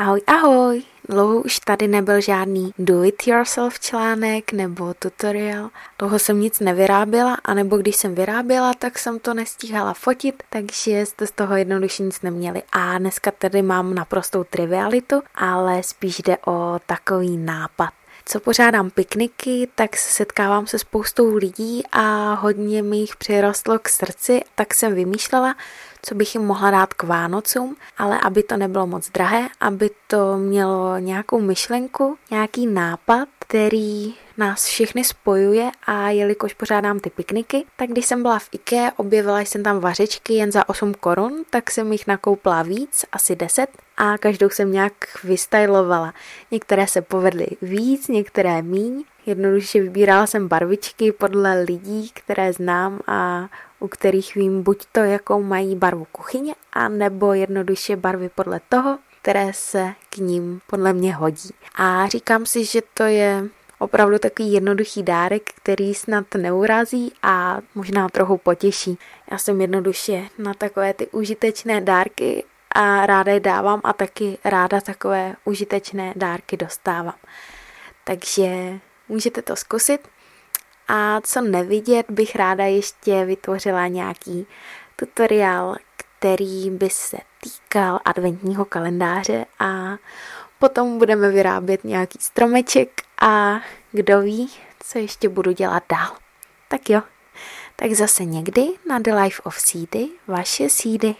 Ahoj, ahoj! Dlouho už tady nebyl žádný do-it-yourself článek nebo tutorial. Dlouho jsem nic nevyráběla, anebo když jsem vyráběla, tak jsem to nestíhala fotit, takže jste z toho jednoduše nic neměli. A dneska tady mám naprostou trivialitu, ale spíš jde o takový nápad co pořádám pikniky, tak se setkávám se spoustou lidí a hodně mi jich přirostlo k srdci, tak jsem vymýšlela, co bych jim mohla dát k Vánocům, ale aby to nebylo moc drahé, aby to mělo nějakou myšlenku, nějaký nápad, který nás všechny spojuje a jelikož pořádám ty pikniky, tak když jsem byla v IKEA, objevila jsem tam vařečky jen za 8 korun, tak jsem jich nakoupila víc, asi 10 a každou jsem nějak vystylovala. Některé se povedly víc, některé míň. Jednoduše vybírala jsem barvičky podle lidí, které znám a u kterých vím buď to, jakou mají barvu kuchyně, a nebo jednoduše barvy podle toho, které se k ním podle mě hodí. A říkám si, že to je opravdu takový jednoduchý dárek, který snad neurazí a možná trochu potěší. Já jsem jednoduše na takové ty užitečné dárky a ráda je dávám a taky ráda takové užitečné dárky dostávám. Takže můžete to zkusit. A co nevidět, bych ráda ještě vytvořila nějaký tutoriál, který by se týkal adventního kalendáře a potom budeme vyrábět nějaký stromeček a kdo ví, co ještě budu dělat dál. Tak jo, tak zase někdy na The Life of Seedy, vaše sídy.